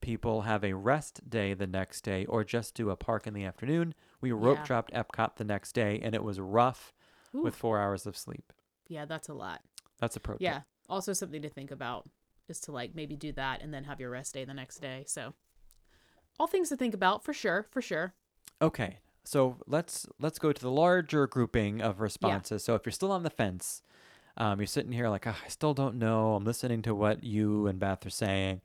people have a rest day the next day or just do a park in the afternoon. We rope Yeah. dropped Epcot the next day and it was rough with four hours of sleep. Yeah, that's a lot. That's a pro tip. Yeah. Also something to think about is to like maybe do that and then have your rest day the next day. So all things to think about for sure, for sure. Okay, so let's let's go to the larger grouping of responses. So if you're still on the fence, um, you're sitting here like, "Ah, I still don't know. I'm listening to what you and Beth are saying,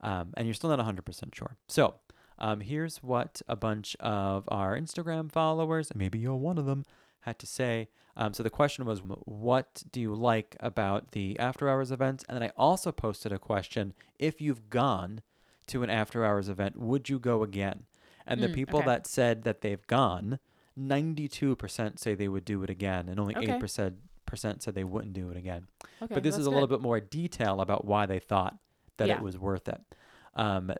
um, and you're still not 100% sure. So um, here's what a bunch of our Instagram followers, and maybe you're one of them, had to say. Um, so the question was, what do you like about the after hours events? And then I also posted a question: If you've gone to an after hours event, would you go again? And the Mm, people okay. that said that they've gone, 92% say they would do it again, and only Okay. 8% said they wouldn't do it again. Okay. but this is a little bit more detail about why they thought that Yeah. it was worth it. Um,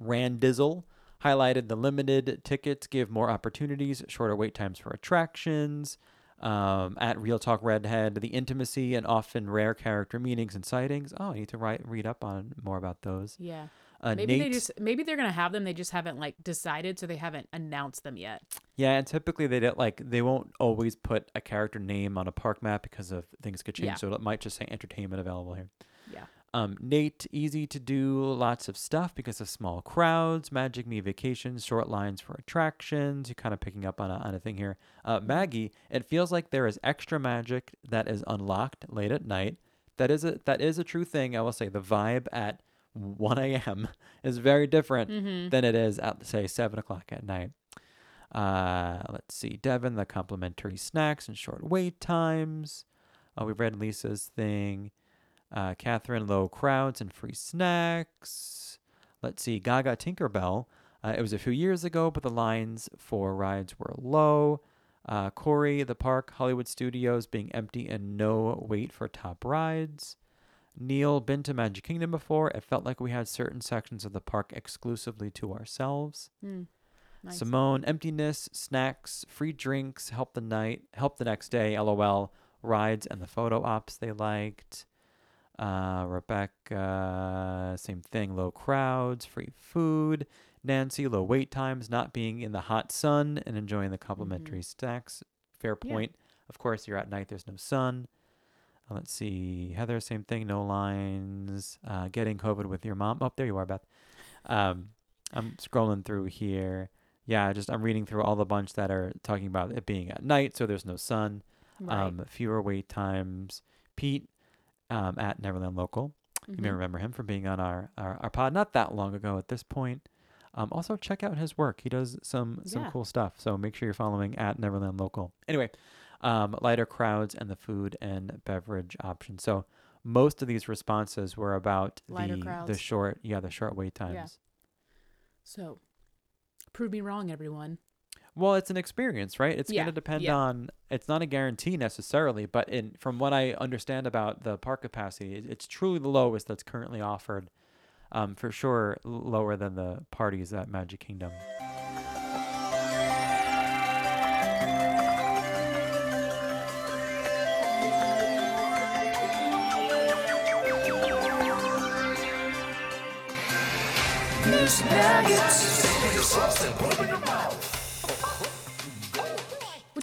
Randizzle highlighted the limited tickets give more opportunities, shorter wait times for attractions. Um, at Real Talk Redhead, the intimacy and often rare character meetings and sightings. Oh, I need to write read up on more about those. Yeah. Uh, Maybe they just maybe they're gonna have them. They just haven't like decided, so they haven't announced them yet. Yeah, and typically they don't like they won't always put a character name on a park map because of things could change. Yeah. So it might just say entertainment available here. Yeah. Um, Nate, easy to do lots of stuff because of small crowds. Magic Me Vacations, short lines for attractions. You're kind of picking up on a, on a thing here. Uh, Maggie, it feels like there is extra magic that is unlocked late at night. That is a that is a true thing. I will say the vibe at 1 a.m. is very different Mm-hmm. than it is at say seven o'clock at night. Uh, let's see, Devin, the complimentary snacks and short wait times. Uh, we read Lisa's thing. Uh, Catherine, low crowds and free snacks. Let's see, Gaga Tinkerbell. Uh, it was a few years ago, but the lines for rides were low. Uh, Corey, the park, Hollywood Studios being empty and no wait for top rides. Neil, been to Magic Kingdom before. It felt like we had certain sections of the park exclusively to ourselves. Mm. Nice. Simone, emptiness, snacks, free drinks, help the night, help the next day, lol, rides and the photo ops they liked. Uh, Rebecca, same thing, low crowds, free food. Nancy, low wait times, not being in the hot sun and enjoying the complimentary snacks. Fair Yeah. point. Of course, you're at night, there's no sun. Uh, let's see. Heather, same thing, no lines. Uh, getting COVID with your mom. Oh, there you are, Beth. Um, I'm scrolling through here. Yeah, just I'm reading through all the bunch that are talking about it being at night, so there's no sun. Right. Um, fewer wait times. Pete um, at Neverland Local. You may Mhm. remember him from being on our, our, our pod not that long ago at this point. Um, also, check out his work. He does some some Yeah. cool stuff. So make sure you're following at Neverland Local. Anyway, um, lighter crowds and the food and beverage options. So most of these responses were about Lighter the the short yeah the short wait times. So, prove me wrong, everyone. Well, it's an experience, right? It's Yeah, going to depend yeah. on. It's not a guarantee necessarily, but in from what I understand about the park capacity, it- it's truly the lowest that's currently offered. Um, for sure, lower than the parties at Magic Kingdom.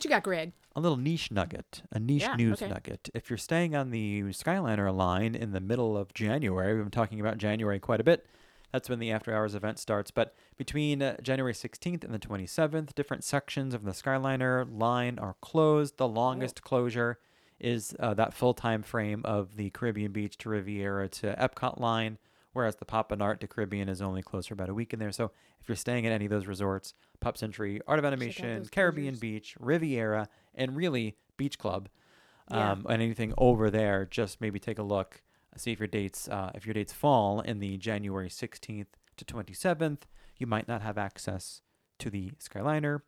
What you got, Greg? A little niche nugget, a niche Yeah, news okay. nugget. If you're staying on the Skyliner line in the middle of January, we've been talking about January quite a bit. That's when the after hours event starts. But between uh, January 16th and the 27th, different sections of the Skyliner line are closed. The longest closure is uh, that full time frame of the Caribbean Beach to Riviera to Epcot line, whereas the Pop and to Caribbean is only closed for about a week in there. So if you're staying at any of those resorts, Pop Century, Art of Animation, Caribbean. Beach, Riviera, and really Beach Club, Yeah. um, and anything over there, just maybe take a look, see if your dates uh, if your dates fall in the January 16th to 27th. You might not have access to the Skyliner.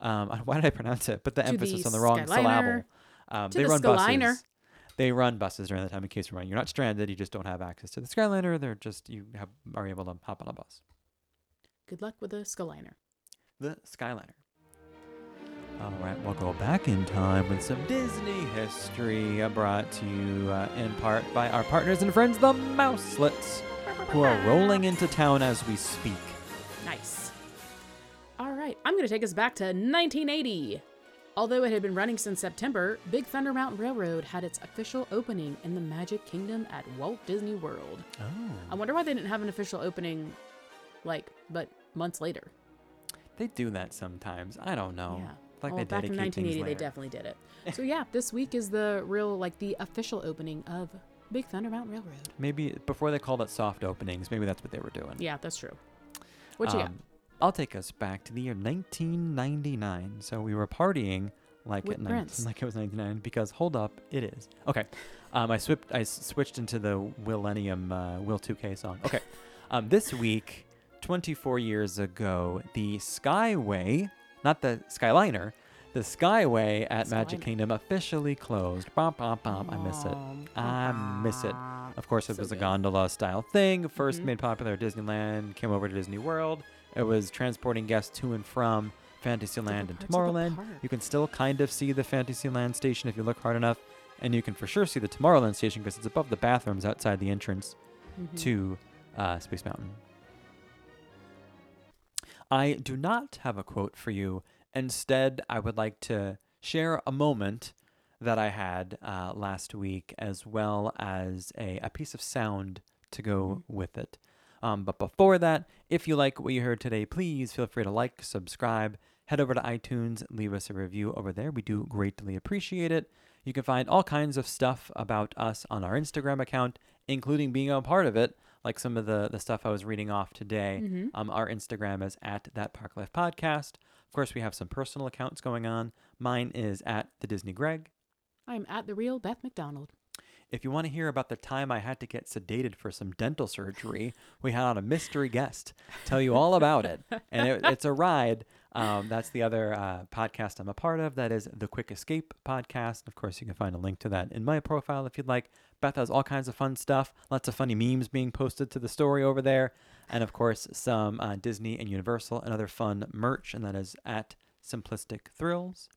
Um, why did I pronounce it? Put the To emphasis the on the wrong syllable. Um, To they the run Skyliner. buses. They run buses during the time in case you're running. You're not stranded. You just don't have access to the Skyliner. They're just you have are able to hop on a bus. Good luck with the Skyliner. the Skyliner. All right, we'll go back in time with some Disney history uh, brought to you uh, in part by our partners and friends, the Mouselets, who are rolling into town as we speak. Nice. All right, I'm going to take us back to 1980. Although it had been running since September, Big Thunder Mountain Railroad had its official opening in the Magic Kingdom at Walt Disney World. Oh. I wonder why they didn't have an official opening, like, but months later. They do that sometimes. I don't know. Yeah. Like well, they back in 1980, they definitely did it. So yeah, this week is the real, like, the official opening of Big Thunder Mountain Railroad. Maybe before they called it soft openings, maybe that's what they were doing. Yeah, that's true. What you got? I'll take us back to the year 1999. So we were partying like With at 19, Prince. like it was 99 because hold up, it is. Okay. Um, I swipped. I s- switched into the Millennium uh, Will 2K song. Okay. um, this week, 24 years ago, the Skyway, not the Skyliner, the Skyway at Magic Skyliner. Kingdom officially closed. Bom, bom, bom. I miss it. I miss it. Of course, it So was a good. gondola style thing. 1st Mhm. made popular at Disneyland, came over to Disney World. It was transporting guests to and from Fantasyland and Different parts of the Tomorrowland. You can still kind of see the Fantasyland station if you look hard enough. And you can for sure see the Tomorrowland station because it's above the bathrooms outside the entrance Mhm. to uh, Space Mountain. I do not have a quote for you. Instead, I would like to share a moment that I had uh, last week, as well as a, a piece of sound to go with it. Um, but before that, if you like what you heard today, please feel free to like, subscribe, head over to iTunes, leave us a review over there. We do greatly appreciate it. You can find all kinds of stuff about us on our Instagram account, including being a part of it, like some of the, the stuff I was reading off today. Mhm. Um, our Instagram is at that Park Life Podcast. Of course, we have some personal accounts going on. Mine is at the Disney Greg. I'm at the real Beth McDonald. If you want to hear about the time I had to get sedated for some dental surgery, we had on a mystery guest tell you all about it. And it, it's a ride. Um, that's the other uh, podcast I'm a part of. That is the Quick Escape podcast. Of course, you can find a link to that in my profile if you'd like. Beth has all kinds of fun stuff, lots of funny memes being posted to the story over there. And of course, some uh, Disney and Universal and other fun merch. And that is at Simplistic Thrills.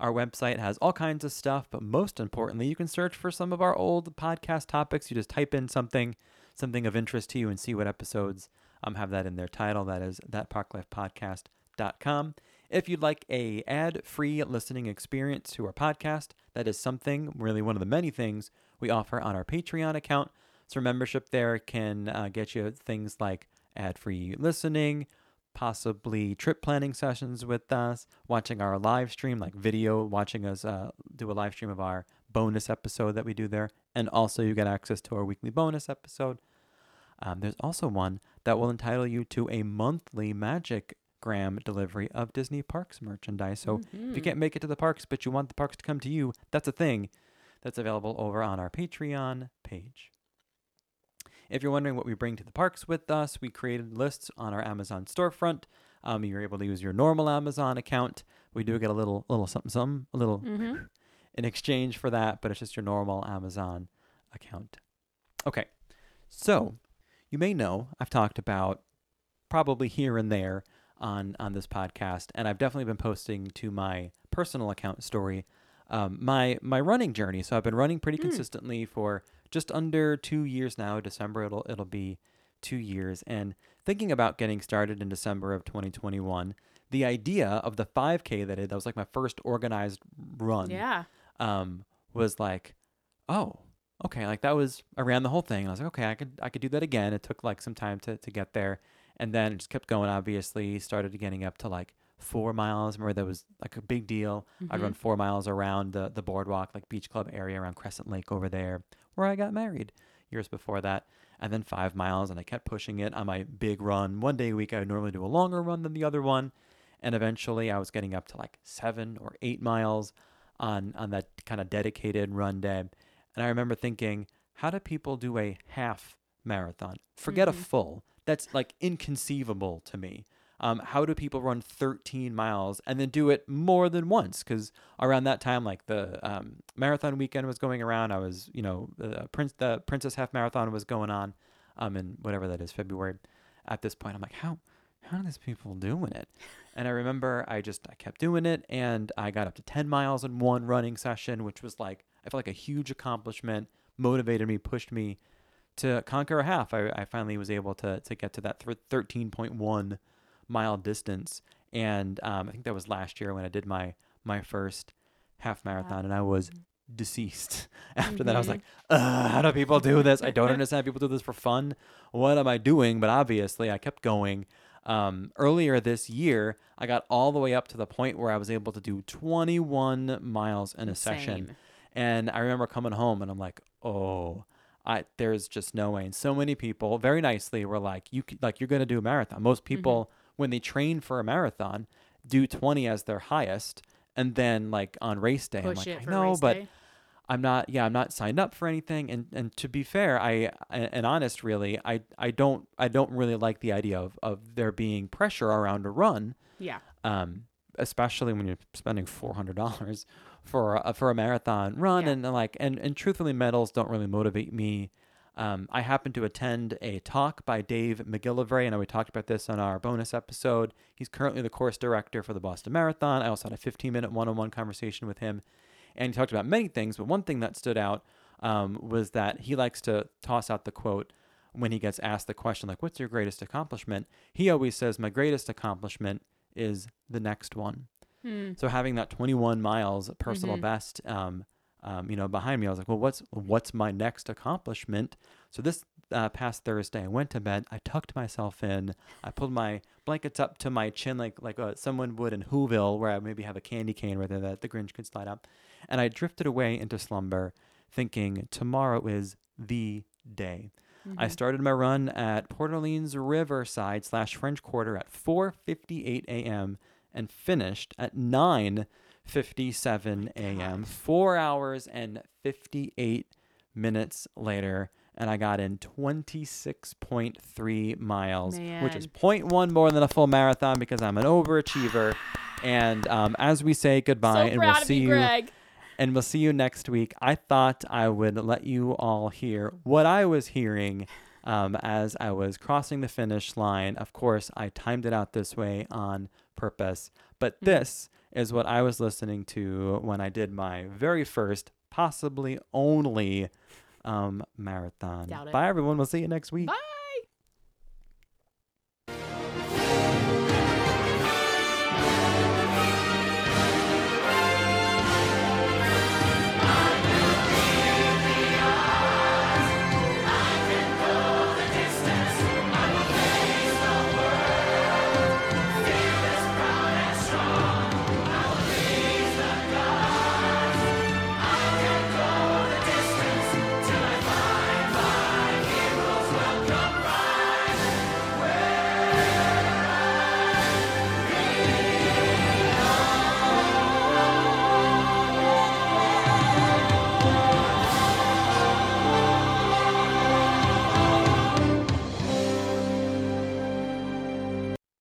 Our website has all kinds of stuff, but most importantly, you can search for some of our old podcast topics. You just type in something, something of interest to you, and see what episodes um, have that in their title. That is thatparklifepodcast.com. If you'd like a ad-free listening experience to our podcast, that is something, really one of the many things we offer on our Patreon account. So membership there can uh, get you things like ad-free listening, possibly trip planning sessions with us, watching our live stream, like video, watching us uh, do a live stream of our bonus episode that we do there. And also, you get access to our weekly bonus episode. Um, there's also one that will entitle you to a monthly Magic Gram delivery of Disney Parks merchandise. So if you can't make it to the parks, but you want the parks to come to you, that's a thing that's available over on our Patreon page. If you're wondering what we bring to the parks with us, we created lists on our Amazon storefront. Um, you're able to use your normal Amazon account. We do get a little, little something, something, a little in exchange for that, but it's just your normal Amazon account. Okay, so you may know I've talked about probably here and there on on this podcast, and I've definitely been posting to my personal account story um, my my running journey. So I've been running pretty consistently for just under two years now. December it'll it'll be two years, and thinking about getting started in December of 2021. The idea of the 5K that I that was like my first organized run Yeah. um, was like, oh, okay, like that was I ran the whole thing. And I was like, okay, I could I could do that again. It took like some time to to get there, and then it just kept going. Obviously, started getting up to like four miles. Remember that was like a big deal. I'd run four miles around the the boardwalk, like beach club area around Crescent Lake over there, where I got married years before that. And then five miles, and I kept pushing it on my big run. One day a week, I would normally do a longer run than the other one, and eventually I was getting up to like seven or eight miles on on that kind of dedicated run day. And I remember thinking, how do people do a half marathon? Forget a mm-hmm. full. That's like inconceivable to me. Um, how do people run 13 miles and then do it more than once? Because around that time, like the um, marathon weekend was going around, I was, you know, the prince, the Princess Half Marathon was going on, um, in whatever that is, February. At this point, I'm like, how, how are these people doing it? And I remember I just I kept doing it, and I got up to 10 miles in one running session, which was like I felt like a huge accomplishment, motivated me, pushed me to conquer a half. I, I finally was able to to get to that th- 13.1 mile distance, and um, I think that was last year when I did my my first half marathon, and I was deceased. After that, I was like, how do people do this? I don't understand. how People do this for fun. What am I doing? But obviously, I kept going. Um, earlier this year, I got all the way up to the point where I was able to do 21 miles in a session. And I remember coming home and I'm like, oh, I there's just no way. And so many people very nicely were like, you like you're gonna do a marathon. Most people when they train for a marathon do 20 as their highest, and then like on race day, I'm like, I know, but day. I'm not. Yeah, I'm not signed up for anything. And and to be fair, I and honest, really, I I don't I don't really like the idea of of there being pressure around a run Yeah. um, especially when you're spending four hundred dollars for a, for a marathon run, Yeah. and like and and truthfully, medals don't really motivate me. Um, I happened to attend a talk by Dave McGillivray. I know we talked about this on our bonus episode. He's currently the course director for the Boston Marathon. I also had a 15 minute one on one conversation with him, and he talked about many things. But one thing that stood out um, was that he likes to toss out the quote when he gets asked the question, like, "What's your greatest accomplishment?" He always says, "My greatest accomplishment is the next one." Hmm. So having that 21 miles personal Mhm. best, um, um, you know, behind me, I was like, well, what's what's my next accomplishment? So this uh, past Thursday, I went to bed. I tucked myself in. I pulled my blankets up to my chin, like like uh, someone would in Whoville, where I maybe have a candy cane there that the Grinch could slide up, and I drifted away into slumber, thinking tomorrow is the day. I started my run at Port Orleans Riverside slash French Quarter at 4:58 a.m. and finished at 9:57 a.m. Four hours and 58 minutes later, and I got in 26.3 miles, which is 0.1 more than a full marathon because I'm an overachiever. And um, as we say goodbye, so and we'll see you, Greg. and we'll see you next week. I thought I would let you all hear what I was hearing um, as I was crossing the finish line. Of course, I timed it out this way on purpose, but Mm. this is what I was listening to when I did my very first, possibly only um, marathon. Bye, everyone. We'll see you next week. Bye.